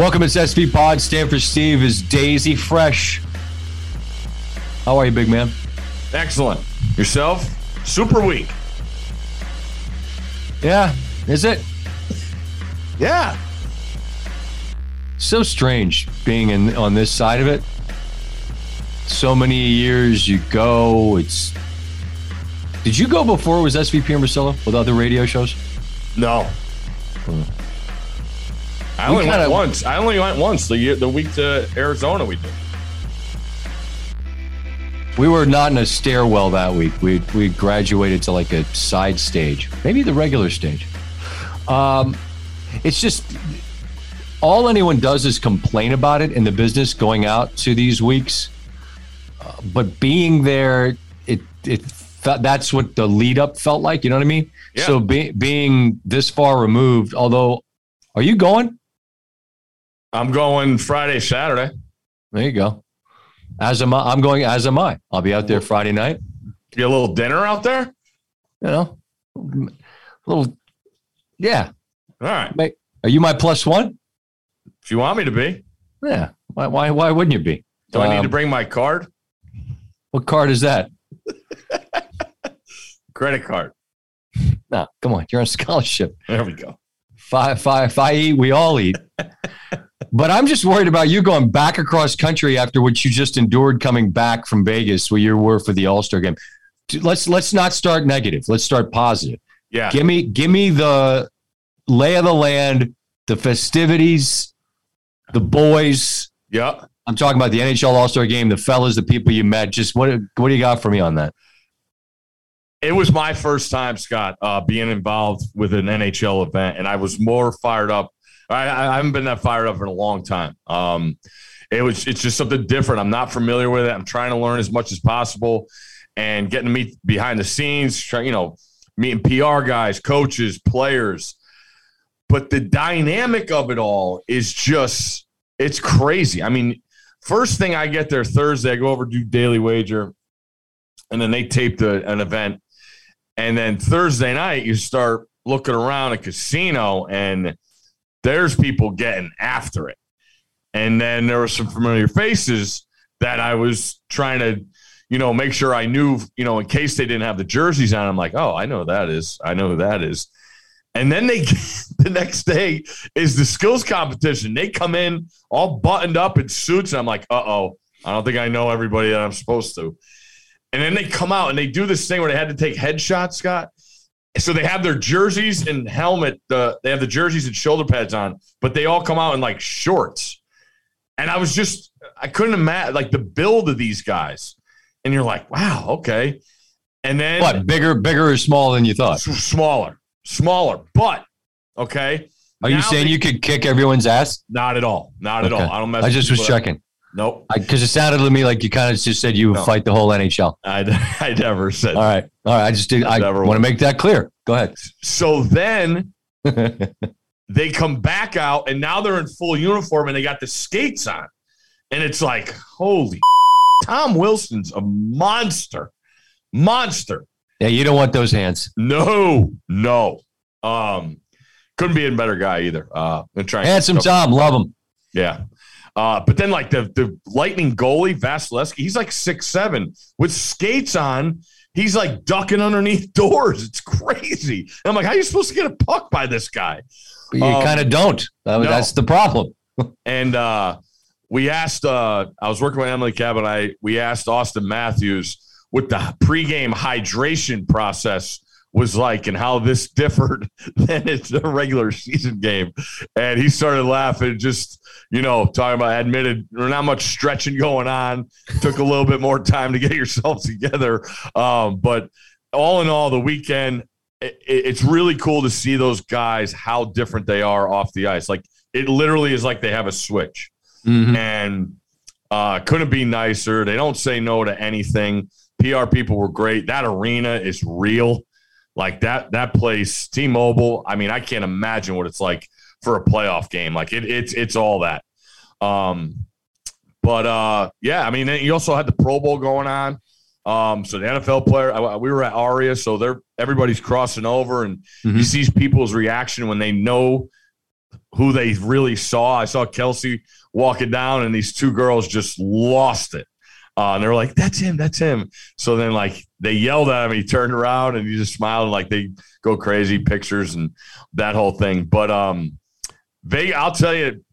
Welcome, it's SV Pod. Stanford Steve is Daisy Fresh. How are you, big man? Excellent. Yourself? Super weak. Yeah, is it? Yeah. So strange being in on this side of it. So many years you go. It's. Did you go before it was SVP and Russillo with other radio shows? No. Hmm. I only kinda- went once. I only went once the year, the week to Arizona we did. We were not in a stairwell that week. We we graduated to like a side stage, maybe the regular stage. Um, it's just all anyone does is complain about it in the business going out to these weeks. Uh, but being there, it it that's what the lead up felt like. You know what I mean? Yeah. So be, being this far removed, although, are you going? I'm going Friday, Saturday. There you go. As am I. I'm going. As am I. I'll be out there Friday night. Get a little dinner out there. You know, a little. Yeah. All right. Mate, are you my plus one? If you want me to be, Yeah. Why? Why? Why wouldn't you be? do I need to Um, bring my card? What card is that? Credit card. No, come on. You're on scholarship. There we go. Five, five, if I eat, we all eat. but I'm just worried about you going back across country after what you just endured coming back from Vegas, where you were for the All Star game. Let's let's not start negative. Let's start positive. Yeah. Give me give me the lay of the land, the festivities, the boys. Yeah. I'm talking about the NHL All Star Game, the fellas, the people you met. Just what what do you got for me on that? It was my first time, Scott, uh, being involved with an NHL event, and I was more fired up. I, I haven't been that fired up in a long time. Um, it was it's just something different. I'm not familiar with it. I'm trying to learn as much as possible, and getting to meet behind the scenes. Try, you know, meeting PR guys, coaches, players. But the dynamic of it all is just it's crazy. I mean, first thing I get there Thursday, I go over do daily wager, and then they taped the, an event. And then Thursday night, you start looking around a casino, and there's people getting after it. And then there were some familiar faces that I was trying to, you know, make sure I knew, you know, in case they didn't have the jerseys on. I'm like, oh, I know that is. I know who that is. And then they, the next day is the skills competition. They come in all buttoned up in suits, and I'm like, uh oh, I don't think I know everybody that I'm supposed to. And then they come out and they do this thing where they had to take headshots, Scott. So they have their jerseys and helmet. Uh, they have the jerseys and shoulder pads on, but they all come out in like shorts. And I was just, I couldn't imagine like the build of these guys. And you're like, wow, okay. And then What bigger, bigger or smaller than you thought? Smaller, smaller, but okay. Are you saying they- you could kick everyone's ass? Not at all. Not at all. I don't mess. I just was checking Nope. because it sounded to me like you kind of just said you would No. fight the whole NHL. I, I never said. All right, all right. I just did. I Never want to make that clear. Go ahead. So then they come back out and now they're in full uniform and they got the skates on. And it's like, holy Tom Wilson's a monster. Monster. yeah, you don't want those hands. No, no. Um, couldn't be a better guy either. Uh, I'm trying Handsome Tom, love him. Yeah. Uh, but then like the the lightning goalie, Vasilevskiy, he's like six seven with skates on. He's like ducking underneath doors. It's crazy. And I'm like, how are you supposed to get a puck by this guy? But you Um, kind of don't. That- no. That's the problem. And uh, we asked, uh, I was working with Emily Kaplan. I we asked Auston Matthews what the pregame hydration process was like and how this differed than it's a regular season game. And he started laughing, just you know, talking about admitted not much stretching going on. Took a little bit more time to get yourself together. Um, but all in all, the weekend, it, it's really cool to see those guys how different they are off the ice. Like it literally is like they have a switch Mhm. and uh, couldn't be nicer. They don't say no to anything. PR people were great. That arena is real. Like that that place, T-Mobile. I mean, I can't imagine what it's like for a playoff game. Like it, it's it's all that. Um, but uh, yeah, I mean, you also had the Pro Bowl going on. Um, so the NFL player, I- we were at Aria, so they're everybody's crossing over, and you Mhm. see people's reaction when they know who they really saw. I saw Kelce walking down, and these two girls just lost it. Uh, and they were like, "That's him, that's him." So then, like, they yelled at him. He turned around and he just smiled, and like they go crazy pictures and that whole thing. But um, Vegas, I'll tell you,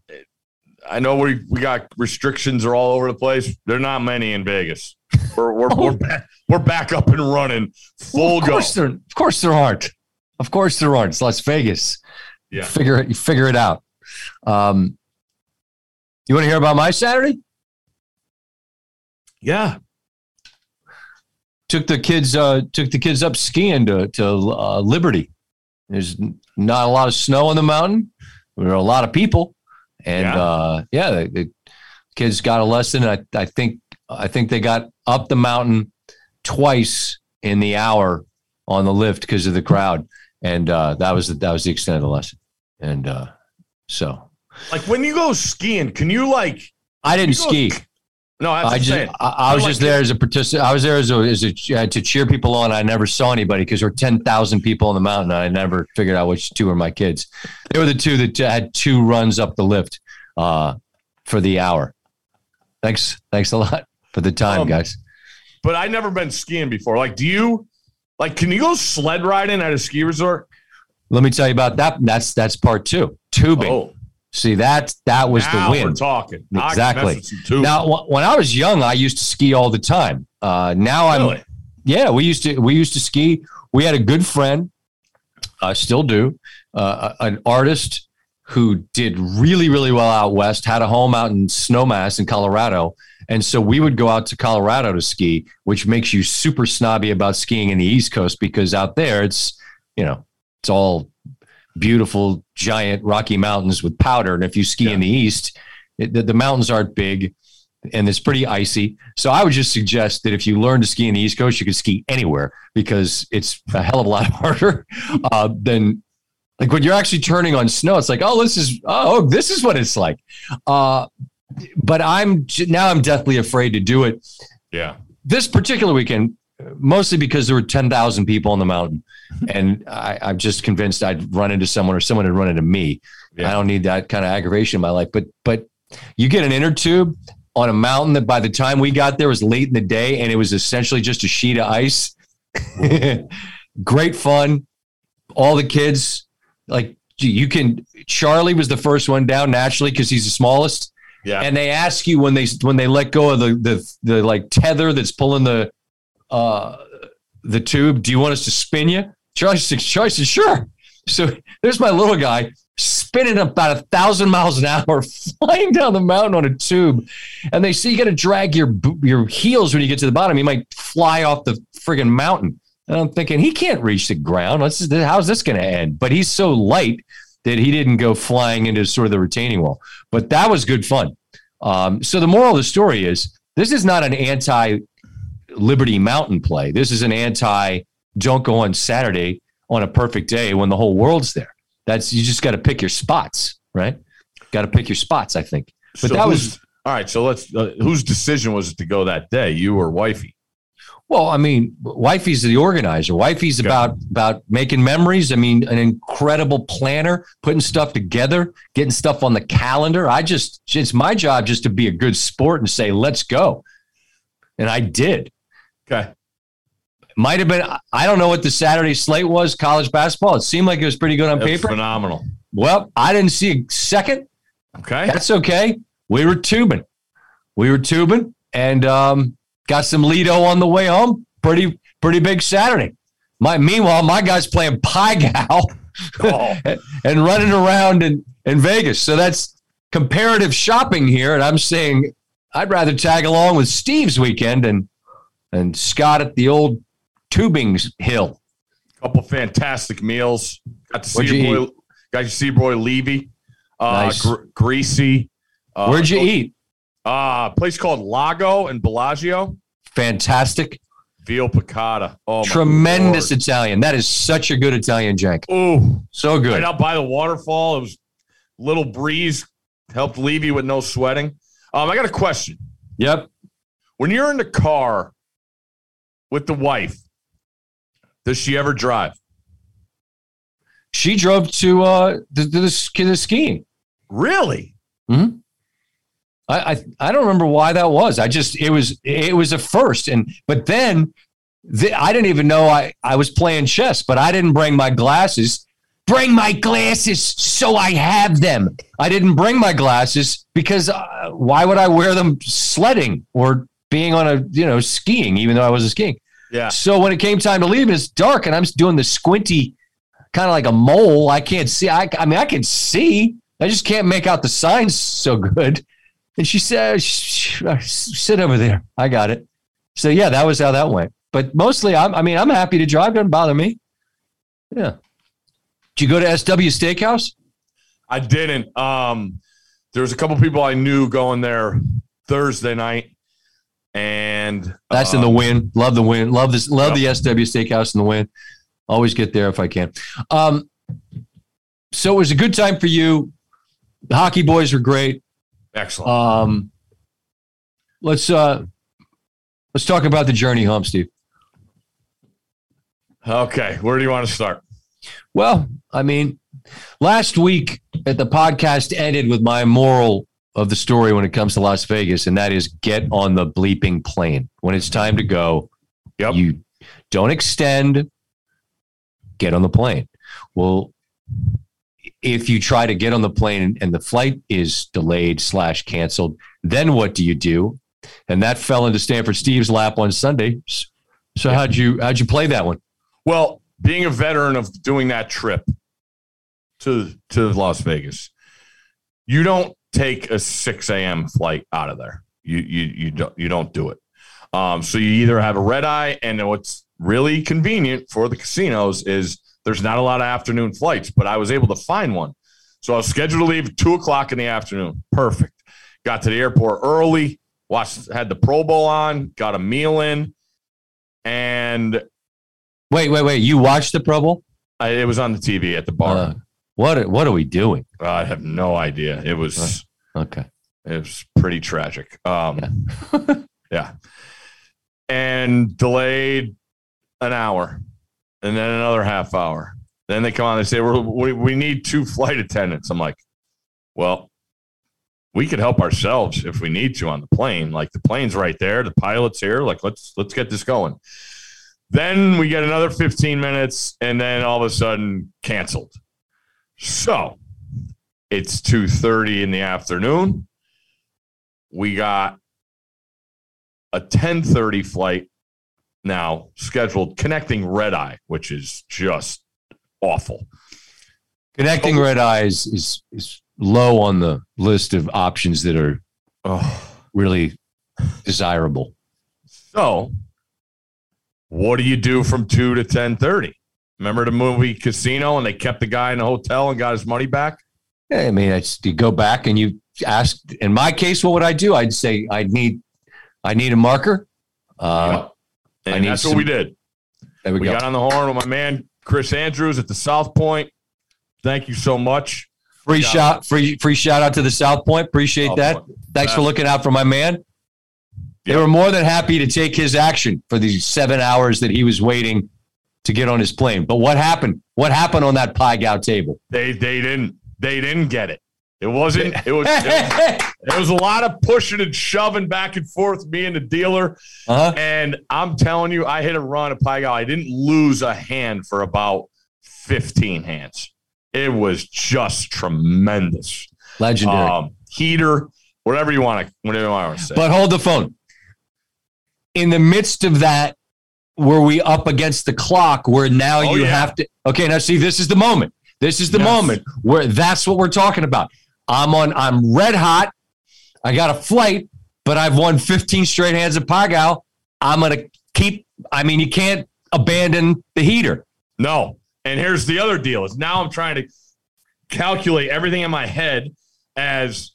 I know we we got restrictions are all over the place. They're not many in Vegas. We're we're, we're, back, we're back up and running full of course go. There, of course there aren't. Of course there aren't. It's Las Vegas. Yeah. Figure it. You figure it out. Um, you want to hear about my Saturday? Yeah. Took the kids. Uh, took the kids up skiing to to uh, Liberty. There's not a lot of snow on the mountain. There are a lot of people, and Yeah. uh, yeah, the, the kids got a lesson. I, I think I think they got up the mountain twice in the hour on the lift because of the crowd, and uh, that was the, that was the extent of the lesson. And uh, so Like when you go skiing, can you like? I didn't You go- ski. No, I just. I, I was Like- just there as a participant. I was there as a, as a uh, to cheer people on. I never saw anybody because there were ten thousand people on the mountain. I never figured out which two were my kids. They were the two that had two runs up the lift uh, for the hour. Thanks, thanks a lot for the time, Um, guys. But I never been skiing before. Like, do you? Like, can you go sled riding at a ski resort? Let me tell you about that. That's that's part two. Tubing. Oh, See that that was now the we're win. talking. Exactly. mess with some tubing. Now, wh- when I was young, I used to ski all the time. Uh, now I'm Yeah, we used to we used to ski. We had a good friend, I still do, uh, an artist who did really really well out west. Had a home out in Snowmass in Colorado, and so we would go out to Colorado to ski, which makes you super snobby about skiing in the East Coast because out there it's you know it's all beautiful giant rocky mountains with powder, and if you ski in the east, it, the, the mountains aren't big and it's pretty icy. So I would just suggest that if you learn to ski in the East Coast, you can ski anywhere because it's a hell of a lot harder uh, than like when you're actually turning on snow. It's like, oh, this is oh, this is what it's like. Uh, but I'm now I'm deathly afraid to do it Yeah. this particular weekend, mostly because there were 10,000 people on the mountain. And I, I'm just convinced I'd run into someone or someone had run into me. Yeah. I don't need that kind of aggravation in my life. But, but you get an inner tube on a mountain that by the time we got there was late in the day and it was essentially just a sheet of ice. Great fun. All the kids, like you can, Charlie was the first one down naturally because he's the smallest Yeah. and they ask you when they when they let go of the the, the like tether that's pulling the uh the tube. Do you want us to spin you? Charlie said charlie said sure. So there's my little guy spinning about a thousand miles an hour flying down the mountain on a tube. And they say you got to drag your your heels when you get to the bottom. You might fly off the friggin' mountain. And i'm thinking he can't reach the ground. How's this going to end? But he's so light that he didn't go flying into sort of the retaining wall. But that was good fun. Um, so the moral of the story is this is not an anti Liberty Mountain play. This is an anti don't go on Saturday on a perfect day when the whole world's there. That's you just got to pick your spots, right? Got to pick your spots. I think. But So that was all right. So let's. Uh, whose decision was it to go that day? You or wifey? well. I mean, wifey's the organizer. Wifey's Okay. about about making memories. I mean, an incredible planner, putting stuff together, getting stuff on the calendar. I just it's my job just to be a good sport and say let's go, and I did. Okay. Might have been. I don't know what the Saturday slate was. College basketball. It seemed like it was pretty good on That's paper. phenomenal. Well, I didn't see a second. Okay. That's okay. We were tubing. We were tubing and um, got some Lido on the way home. Pretty pretty big Saturday. My meanwhile, my guy's playing Pai Gow Oh. and running around in, in Vegas. So that's comparative shopping here. And I'm saying I'd rather tag along with Steve's weekend and and Scott at the old tubing hill. couple fantastic meals. Got to see What'd your you boy. Got to see your boy Levy. Uh, Nice. gr- greasy. Uh, Where'd you eat? Uh, place called Lago in Bellagio. Fantastic. Veal piccata. Oh, Tremendous Italian. That is such a good Italian jank. Oh, So good. right out by the waterfall. It was little breeze. Helped Levy with no sweating. Um, I got a question. Yep. When you're in the car with the wife, does she ever drive? She drove to uh the, the, the skiing. Really? I, I I don't remember why that was. I just it was it was a first, and but then the, I didn't even know I I was playing chess, but I didn't bring my glasses. Bring my glasses so I have them. I didn't bring my glasses because uh, why would I wear them sledding or being on a you know skiing, even though I wasn't skiing. Yeah. So when it came time to leave, it's dark, and I'm just doing the squinty, kind of like a mole. I can't see. I, I mean, I can see. I just can't make out the signs so good. And she said, "Sh- sh- "Sit over there. I got it." So yeah, that was how that went. But mostly, I'm, I mean, I'm happy to drive. Doesn't bother me. Yeah. Did you go to SW Steakhouse? I didn't. Um, there was a couple people I knew going there Thursday night, and That's in the um, Wynn. Love the Wynn. Love this. Love the SW Steakhouse in the Wynn. Always get there if I can. Um, so it was a good time for you. The hockey boys were great. Excellent. Um, let's uh, let's talk about the journey home, Steve. okay, where do you want to start? Well, I mean, last week at the podcast ended with my moral of the story when it comes to Las Vegas, and that is get on the bleeping plane when it's time to go. Yep. You don't extend. Get on the plane. Well, if you try to get on the plane and the flight is delayed slash canceled, then what do you do? And that fell into Stanford Steve's lap on Sunday. So how'd you how'd you play that one? Well, being a veteran of doing that trip to to Las Vegas, you don't take a six a.m. flight out of there. You you you don't you don't do it. Um, so you either have a red eye, and what's really convenient for the casinos is there's not a lot of afternoon flights, but I was able to find one. So I was scheduled to leave two o'clock in the afternoon. Perfect. Got to the airport early. Watched had the Pro Bowl on. Got a meal in, and Wait, wait, wait. You watched the Pro Bowl? I, it was on the TV at the bar. Uh, what what are we doing? I have no idea. It was Okay. it was pretty tragic. Um, yeah. and delayed an hour, and then another half hour. Then they come on. They say we we need two flight attendants. I'm like, well, we could help ourselves if we need to on the plane. Like the plane's right there, the pilot's here. Like let's let's get this going. Then we get another 15 minutes, and then all of a sudden canceled. So it's 2:30 in the afternoon. We got a 10:30 flight now scheduled connecting red eye, which is just awful. Connecting oh. red eyes is is low on the list of options that are Oh. really desirable. So, what do you do from 2 to 10:30? Remember the movie Casino and they kept the guy in the hotel and got his money back? Yeah, I mean, it's, you go back and you ask. In my case, what would I do? I'd say I need I need a marker. Uh, Yep. I And that's some- what we did. There we, We go. got on the horn with my man Chris Andrews at the South Point. Thank you so much. free got shout, free free shout out to the South Point. Appreciate South that. Point. Thanks for looking out for my man. They were more than happy to take his action for these seven hours that he was waiting to get on his plane. But what happened? What happened on that pai gow table? They they didn't they didn't get it. It wasn't it was, it was was a lot of pushing and shoving back and forth, me and the dealer. uh-huh. And I'm telling you, I hit a run at Pai I didn't lose a hand for about 15 hands. It was just tremendous. Legendary. Um, heater, whatever you want to, whatever you want to say. But hold the phone. In the midst of that, were we up against the clock where now Oh, you yeah. have to? Okay, now see, this is the moment. This is the Yes. moment where that's what we're talking about. I'm on, I'm red hot. I got a flight, but I've won 15 straight hands of Pai Gow. I'm going to keep, I mean, you can't abandon the heater. No. And here's the other deal is now I'm trying to calculate everything in my head as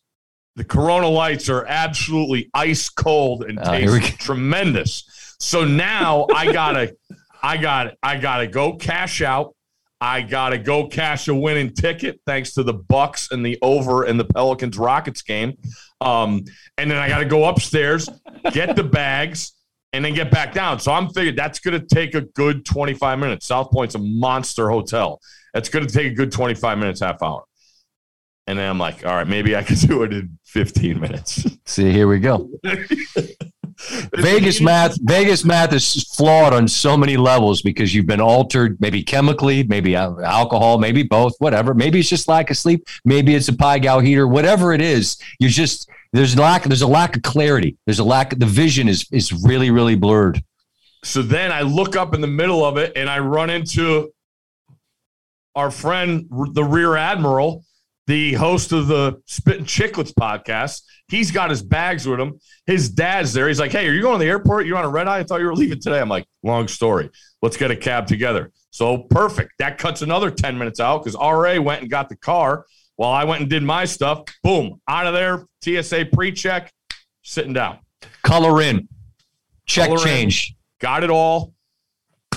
the Corona lights are absolutely ice cold and ah, we taste tremendous. So now I gotta, I got, I gotta go cash out. I gotta go cash a winning ticket thanks to the Bucks and the over in the Pelicans Rockets game. Um, and then I gotta go upstairs, get the bags, and then get back down. So I'm figuring that's going to take a good 25 minutes. South Point's a monster hotel. That's going to take a good 25 minutes, half hour. And then I'm like, all right, maybe I can do it in 15 minutes. See, here we go. Vegas math, Vegas math is flawed on so many levels because you've been altered, maybe chemically, maybe alcohol, maybe both, whatever. Maybe it's just lack of sleep. Maybe it's a Pai Gow heater, whatever it is. You're just there's lack there's a lack of clarity. There's a lack. The vision is is really really blurred. So then I look up in the middle of it and I run into our friend, the Rear Admiral, the host of the Spittin' Chicklets podcast. He's got his bags with him. His dad's there. He's like, Hey, are you going to the airport? You're on a red eye? I thought you were leaving today. I'm like, Long story. Let's get a cab together. So perfect. That cuts another 10 minutes out because RA went and got the car while I went and did my stuff. Boom, out of there. TSA pre check, sitting down. Color in, check Color change. In. Got it all.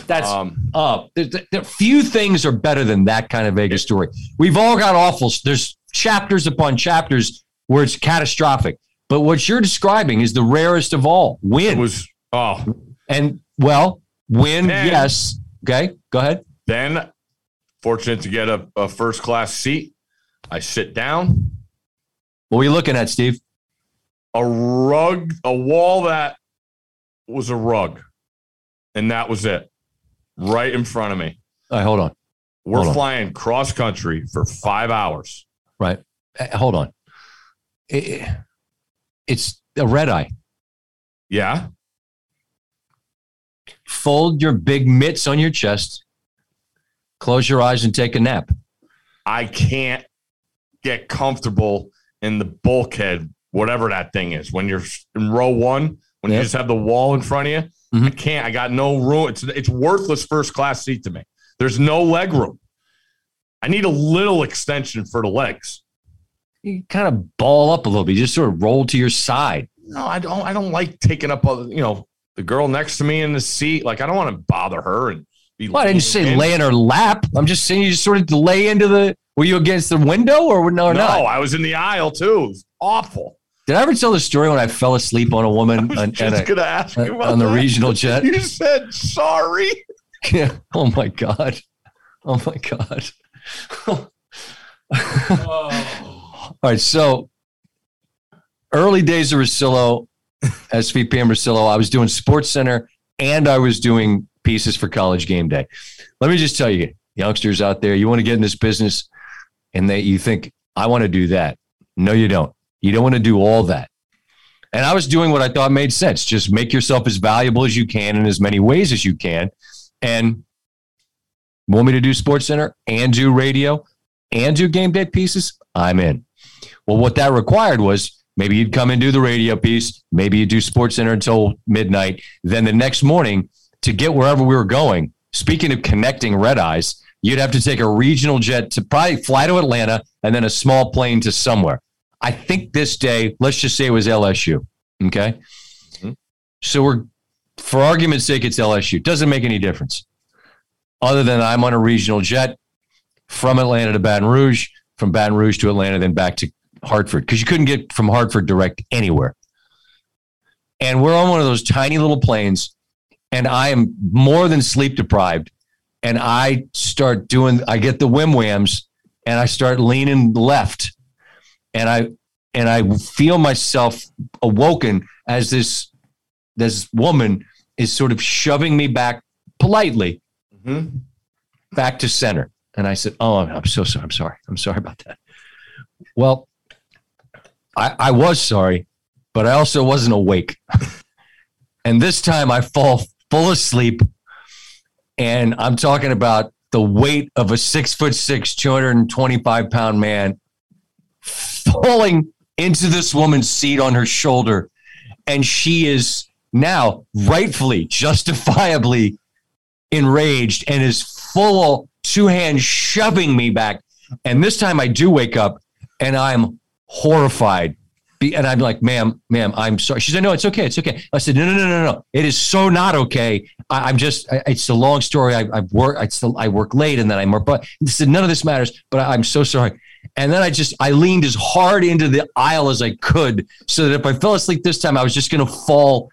That's um, uh, there, there, few things are better than that kind of Vegas story. We've all got awful. There's chapters upon chapters where it's catastrophic, but what you're describing is the rarest of all. Win was oh, and well, win. Then, yes. Okay, go ahead. Then, fortunate to get a, a first class seat. I sit down. What are you looking at, Steve? A rug, a wall that was a rug, and that was it right in front of me. All right, hold on. We're hold flying on. cross country for five hours. Right. Uh, hold on. It, it's a red eye. Yeah. Fold your big mitts on your chest, close your eyes, and take a nap. I can't get comfortable in the bulkhead, whatever that thing is. When you're in row one, when yep. you just have the wall in front of you, Mm-hmm. I can't. I got no room. It's it's worthless first class seat to me. There's no leg room. I need a little extension for the legs. You kind of ball up a little bit. You just sort of roll to your side. No, I don't. I don't like taking up. Other, you know, the girl next to me in the seat. Like I don't want to bother her and be. Well, I didn't say in. lay in her lap. I'm just saying you just sort of lay into the. Were you against the window or no? Or no, not? I was in the aisle too. It was awful. Did I ever tell the story when I fell asleep on a woman on, a, ask you uh, on the regional jet? You said sorry. Yeah. Oh my god. Oh my god. oh. All right. So early days of Russillo, SVP and Russillo, I was doing Sports Center and I was doing pieces for College Game Day. Let me just tell you, youngsters out there, you want to get in this business, and that you think I want to do that. No, you don't. You don't want to do all that. And I was doing what I thought made sense. Just make yourself as valuable as you can in as many ways as you can. And want me to do Sports Center and do radio and do game day pieces? I'm in. Well, what that required was maybe you'd come and do the radio piece, maybe you'd do Sports Center until midnight. Then the next morning, to get wherever we were going, speaking of connecting red eyes, you'd have to take a regional jet to probably fly to Atlanta and then a small plane to somewhere. I think this day, let's just say it was LSU. Okay. Mm-hmm. So we're, for argument's sake, it's LSU. Doesn't make any difference. Other than I'm on a regional jet from Atlanta to Baton Rouge, from Baton Rouge to Atlanta, then back to Hartford, because you couldn't get from Hartford direct anywhere. And we're on one of those tiny little planes, and I am more than sleep deprived. And I start doing, I get the whim whams, and I start leaning left and I and I feel myself awoken as this this woman is sort of shoving me back politely mm-hmm. back to center. And I said, "Oh, I'm, I'm, so sorry. I'm sorry. I'm sorry about that." Well, I, I was sorry, but I also wasn't awake. and this time, I fall full asleep, and I'm talking about the weight of a six foot six, 225 pound man falling into this woman's seat on her shoulder. And she is now rightfully, justifiably enraged and is full two hands shoving me back. And this time I do wake up and I'm horrified. And I'm like, ma'am, ma'am, I'm sorry. She said, no, it's okay. It's okay. I said, no, no, no, no, no. It is so not okay. I, am just, I, it's a long story. I, I work, I still, I work late and then I'm but he said, none of this matters, but I, I'm so sorry. And then I just I leaned as hard into the aisle as I could so that if I fell asleep this time, I was just going to fall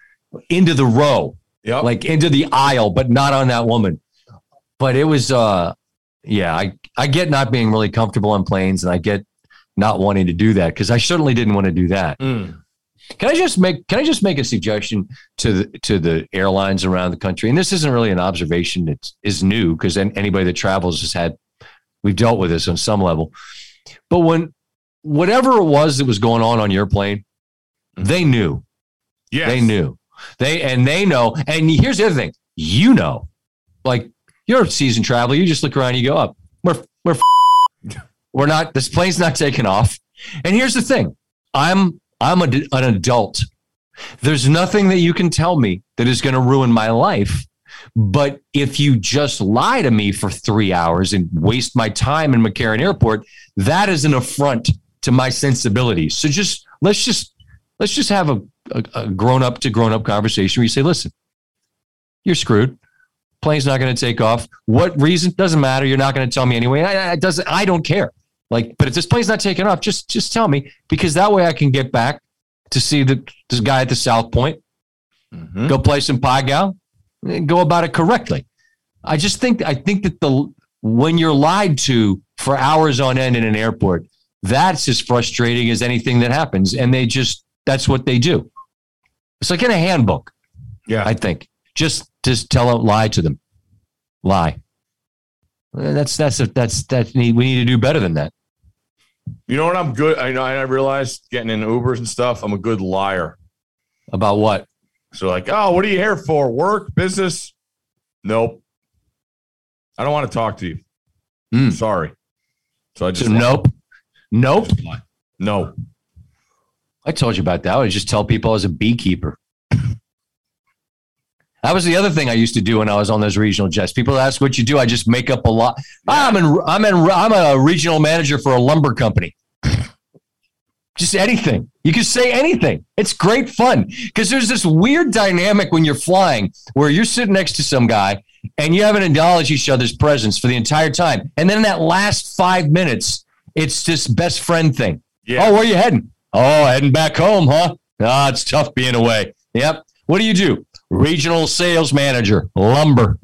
into the row, yep. like into the aisle, but not on that woman. But it was uh yeah, I I get not being really comfortable on planes, and I get not wanting to do that because I certainly didn't want to do that. Mm. Can I just make Can I just make a suggestion to the to the airlines around the country? And this isn't really an observation that is new because anybody that travels has had we've dealt with this on some level. But when whatever it was that was going on on your plane, mm-hmm. they knew. Yes. They knew. They and they know. And here's the other thing: you know, like you're a seasoned traveler. You just look around, you go up. We're we're we're not. This plane's not taking off. And here's the thing: I'm I'm a, an adult. There's nothing that you can tell me that is going to ruin my life. But if you just lie to me for three hours and waste my time in McCarran Airport, that is an affront to my sensibilities. So just let's just let's just have a, a, a grown up to grown up conversation where you say, listen, you're screwed. Plane's not going to take off. What reason doesn't matter. You're not going to tell me anyway. I, I doesn't. I don't care. Like, but if this plane's not taking off, just just tell me because that way I can get back to see the this guy at the South Point, mm-hmm. go play some gow, and go about it correctly. I just think I think that the when you're lied to for hours on end in an airport, that's as frustrating as anything that happens, and they just that's what they do. It's like in a handbook. Yeah, I think just just tell them lie to them, lie. Uh, that's that's a, that's that we need to do better than that. You know what? I'm good. I know. I realized getting in Ubers and stuff. I'm a good liar. About what? So like, oh, what are you here for? Work, business? Nope. I don't want to talk to you. Mm. Sorry. So I just so nope. Nope. No. I told you about that. I just tell people I was a beekeeper. That was the other thing I used to do when I was on those regional jets. People ask what you do. I just make up a lot. Yeah. I'm in, I'm in, I'm a regional manager for a lumber company. Just anything. You can say anything. It's great fun because there's this weird dynamic when you're flying where you're sitting next to some guy and you haven't acknowledged each other's presence for the entire time. And then in that last five minutes, it's this best friend thing. Yeah. Oh, where are you heading? Oh, heading back home, huh? Ah, it's tough being away. Yep. What do you do? regional sales manager, lumber.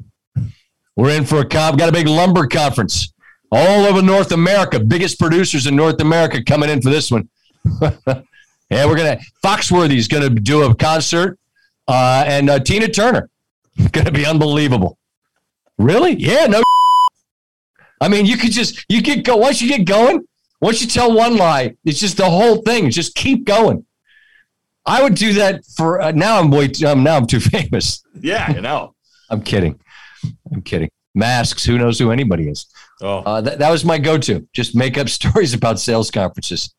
We're in for a comp, got a big lumber conference all over North America. Biggest producers in North America coming in for this one. yeah, we're gonna Foxworthy's gonna do a concert, uh, and uh, Tina Turner, gonna be unbelievable. Really? Yeah, no. I mean, you could just you get go once you get going. Once you tell one lie, it's just the whole thing. Just keep going. I would do that for uh, now. I'm way too, um, now I'm too famous. Yeah, you know. I'm kidding. I'm kidding. Masks. Who knows who anybody is? Oh, uh, th- that was my go-to. Just make up stories about sales conferences.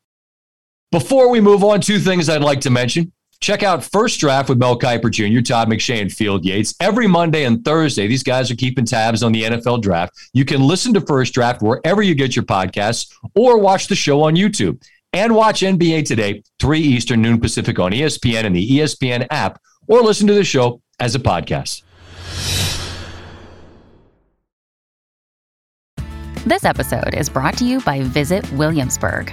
Before we move on, two things I'd like to mention. Check out First Draft with Mel Kiper Jr., Todd McShay, and Field Yates. Every Monday and Thursday, these guys are keeping tabs on the NFL draft. You can listen to First Draft wherever you get your podcasts or watch the show on YouTube and watch NBA Today, 3 Eastern, noon Pacific on ESPN and the ESPN app, or listen to the show as a podcast. This episode is brought to you by Visit Williamsburg.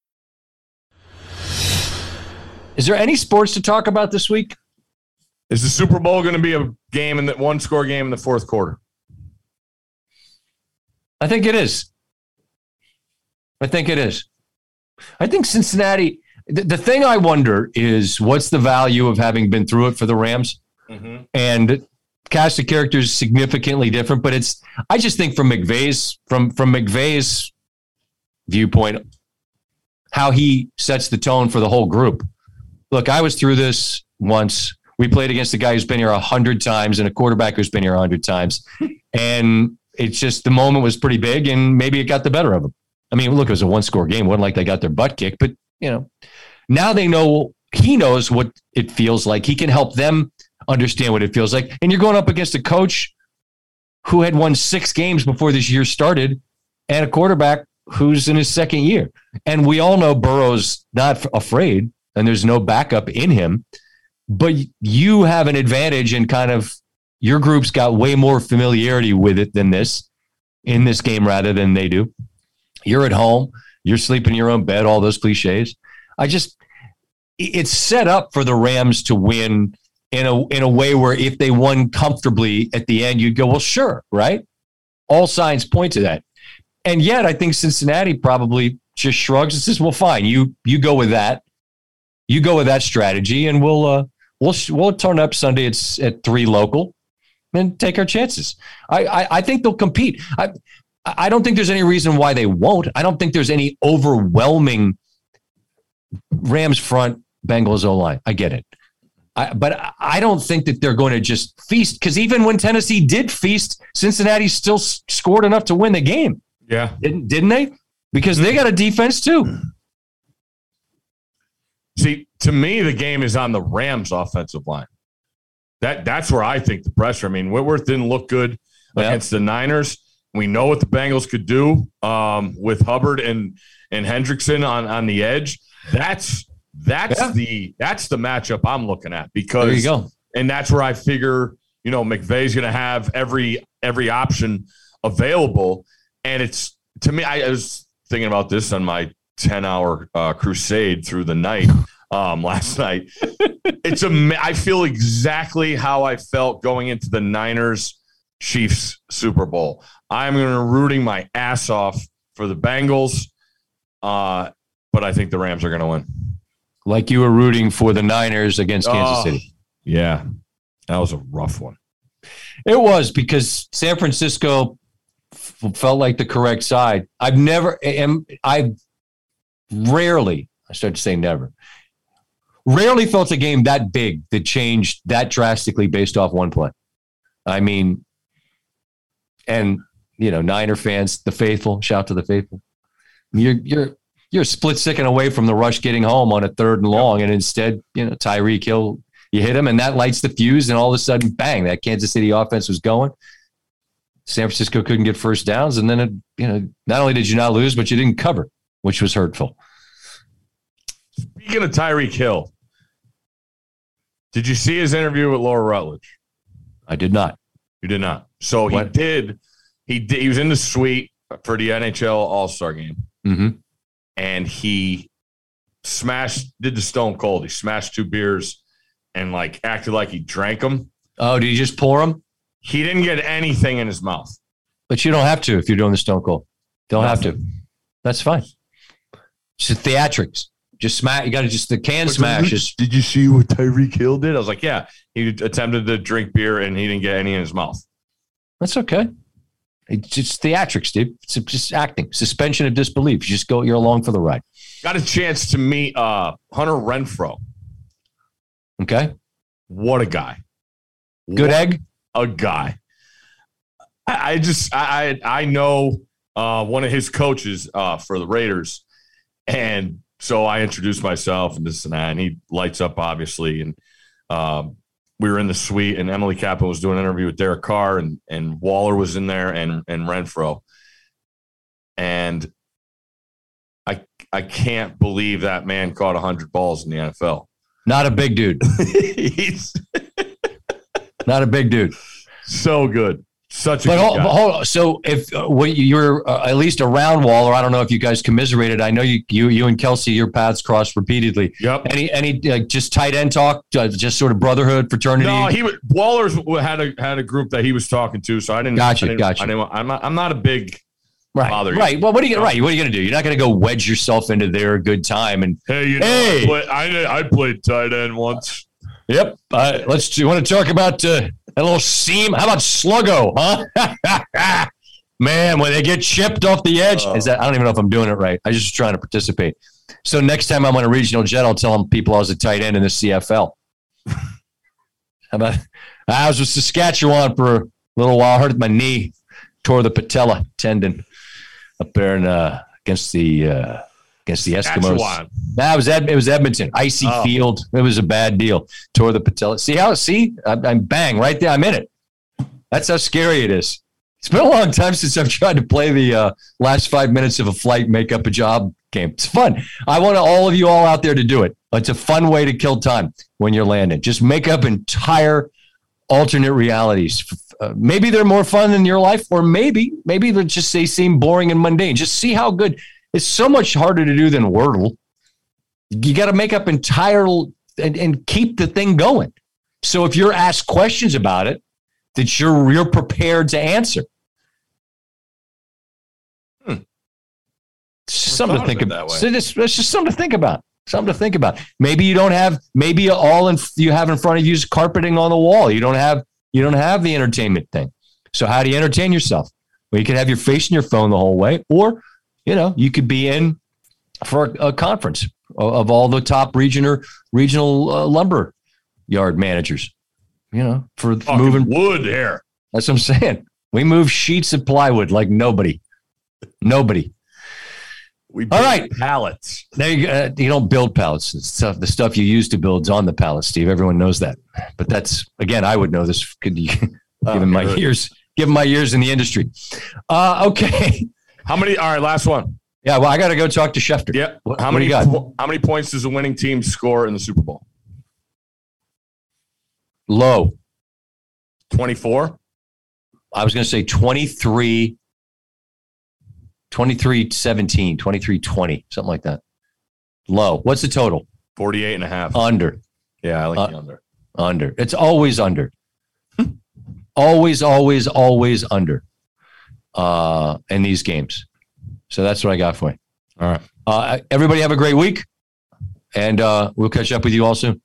Is there any sports to talk about this week? Is the Super Bowl going to be a game in that one score game in the fourth quarter? I think it is. I think it is. I think Cincinnati. The, the thing I wonder is what's the value of having been through it for the Rams? Mm-hmm. And cast of characters significantly different, but it's. I just think from McVay's from from McVay's viewpoint, how he sets the tone for the whole group look, I was through this once We played against a guy who's been here a hundred times and a quarterback who's been here a hundred times, and it's just the moment was pretty big, and maybe it got the better of them. I mean, look, it was a one score game. It wasn't like they got their butt kicked, but you know, now they know he knows what it feels like. He can help them understand what it feels like. And you're going up against a coach who had won six games before this year started and a quarterback who's in his second year. And we all know Burrow's not afraid and there's no backup in him. But you have an advantage and kind of your group's got way more familiarity with it than this in this game rather than they do. You're at home, you're sleeping in your own bed, all those cliches. I just, it's set up for the Rams to win in a in a way where if they won comfortably at the end, you'd go, well, sure, right? All signs point to that. And yet, I think Cincinnati probably just shrugs and says, "Well, fine, you you go with that, you go with that strategy, and we'll uh, we'll we'll turn up Sunday. It's at three local, and take our chances. I I, I think they'll compete. I I don't think there's any reason why they won't. I don't think there's any overwhelming Rams front Bengals O line. I get it. I, but I don't think that they're going to just feast because even when Tennessee did feast, Cincinnati still scored enough to win the game. Yeah. Didn't, didn't they? Because they got a defense too. See, to me, the game is on the Rams' offensive line. That that's where I think the pressure. I mean, Whitworth didn't look good Yeah. against the Niners. We know what the Bengals could do um, with Hubbard and and Hendrickson on on the edge. That's that's Yeah. the that's the matchup I'm looking at because There you go. and that's where I figure you know McVay's going to have every every option available, and it's to me. I, I was thinking about this on my ten hour uh, crusade through the night um, last night. it's a. I feel exactly how I felt going into the Niners Chiefs Super Bowl. I'm going to rooting my ass off for the Bengals, uh, but I think the Rams are going to win. Like you were rooting for the Niners against Kansas Oh. City. Yeah, that was a rough one. It was because San Francisco f- felt like the correct side. I've never, am, I've rarely, I start to say never, rarely felt a game that big that changed that drastically based off one play. I mean, and you know, Niner fans, the faithful, shout to the faithful. You're you're you're split second away from the rush getting home on a third and long, and instead, you know, Tyreek Hill, you hit him, and that lights the fuse, and all of a sudden, bang! That Kansas City offense was going. San Francisco couldn't get first downs, and then it, you know, not only did you not lose, but you didn't cover, which was hurtful. Speaking of Tyreek Hill, did you see his interview with Laura Rutledge? I did not. You did not. So he What? did. He did. He was in the suite for the NHL All Star game, hmm and he smashed. Did the Stone Cold? He smashed two beers, and like acted like he drank them. Oh, did you just pour them? He didn't get anything in his mouth. But you don't have to if you're doing the Stone Cold. Don't have to. That's fine. It's the theatrics. Just smash. You got to just the can smash. Just Did you see what Tyreek Hill did? I was like, yeah. He attempted to drink beer and he didn't get any in his mouth. that's okay. It's just theatrics, dude. It's just acting. Suspension of disbelief. You just go. You're along for the ride. Got a chance to meet uh, Hunter Renfrow. Okay. What a guy! Good What egg. a guy. I, I just I I I know uh, one of his coaches uh, for the Raiders, and so I introduced myself and this and that, and he lights up obviously, and um, we were in the suite, and Emily Kaplan was doing an interview with Derek Carr, and and Waller was in there, and and Renfrow, and I I can't believe that man caught hundred balls in the NFL. Not a big dude. He's Not a big dude. so good, such a But good hold, on. So if uh, what you're uh, at least around Waller, I don't know if you guys commiserated. I know you you you and Kelce, your paths crossed repeatedly. Yep. Any any like just tight end talk, uh, just sort of brotherhood, fraternity. No, he was- Waller's had a had a group that he was talking to, so I didn't. Gotcha, I didn't, gotcha. I didn't, I'm not. I'm not a big. right, bother you. right. Well, what are you right? What are you going to do? You're not going to go wedge yourself into their good time and Hey, you know, Hey! I, play, I I played tight end once. Yep. Uh, let's. You want to talk about uh, a little seam? How about Sluggo? Huh? Man, when they get chipped off the edge, is that? I don't even know if I'm doing it right. I'm just trying to participate. So next time I'm on a regional jet, I'll tell them people I was a tight end in the CFL. How about I was with Saskatchewan for a little while. Hurt my knee, tore the patella tendon up there in, uh, against the uh, against the Eskimos. That was Ed, it was Edmonton, icy Oh. field. It was a bad deal. Tore the patella. See how? See, I'm, I'm bang right there. I'm in it. That's how scary it is. It's been a long time since I've tried to play the uh, last five minutes of a flight, make up a job game. It's fun. I want all of you all out there to do it. It's a fun way to kill time when you're landing. Just make up entire alternate realities. Uh, maybe they're more fun than your life, or maybe maybe they just they seem boring and mundane. Just see how good. It's so much harder to do than Wordle. You got to make up entire and, and keep the thing going. So if you're asked questions about it, that you're you're prepared to answer. Hmm. Something to think about. So it's, it's just something to think about. Something to think about. Maybe you don't have. Maybe all in, you have in front of you is carpeting on the wall. You don't have. You don't have the entertainment thing. So how do you entertain yourself? Well, you can have your face in your phone the whole way, or you know, you could be in for a, a conference of, of all the top region or regional uh, lumber yard managers. You know, for Fucking moving. wood here. That's what I'm saying. We move sheets of plywood like nobody. Nobody. We All built right. pallets. There you, go. Uh, you don't build pallets. It's stuff, the stuff you use to build is on the pallet, Steve. Everyone knows that. But that's again, I would know this. Could you, Oh, given my years, given my years in the industry. Uh, okay. How many? All right, last one. Yeah. Well, I got to go talk to Schefter. Yeah. What- how many? po- How many points does a winning team score in the Super Bowl? Low. Twenty-four. I was going to say 23, 23 17, 23 20, something like that. Low. What's the total? 48 and a half. Under. yeah, I like uh, the under. Under. It's always under. always, always, always under uh, in these games. So that's what I got for you. All right. Uh, everybody have a great week. And uh, we'll catch up with you all soon.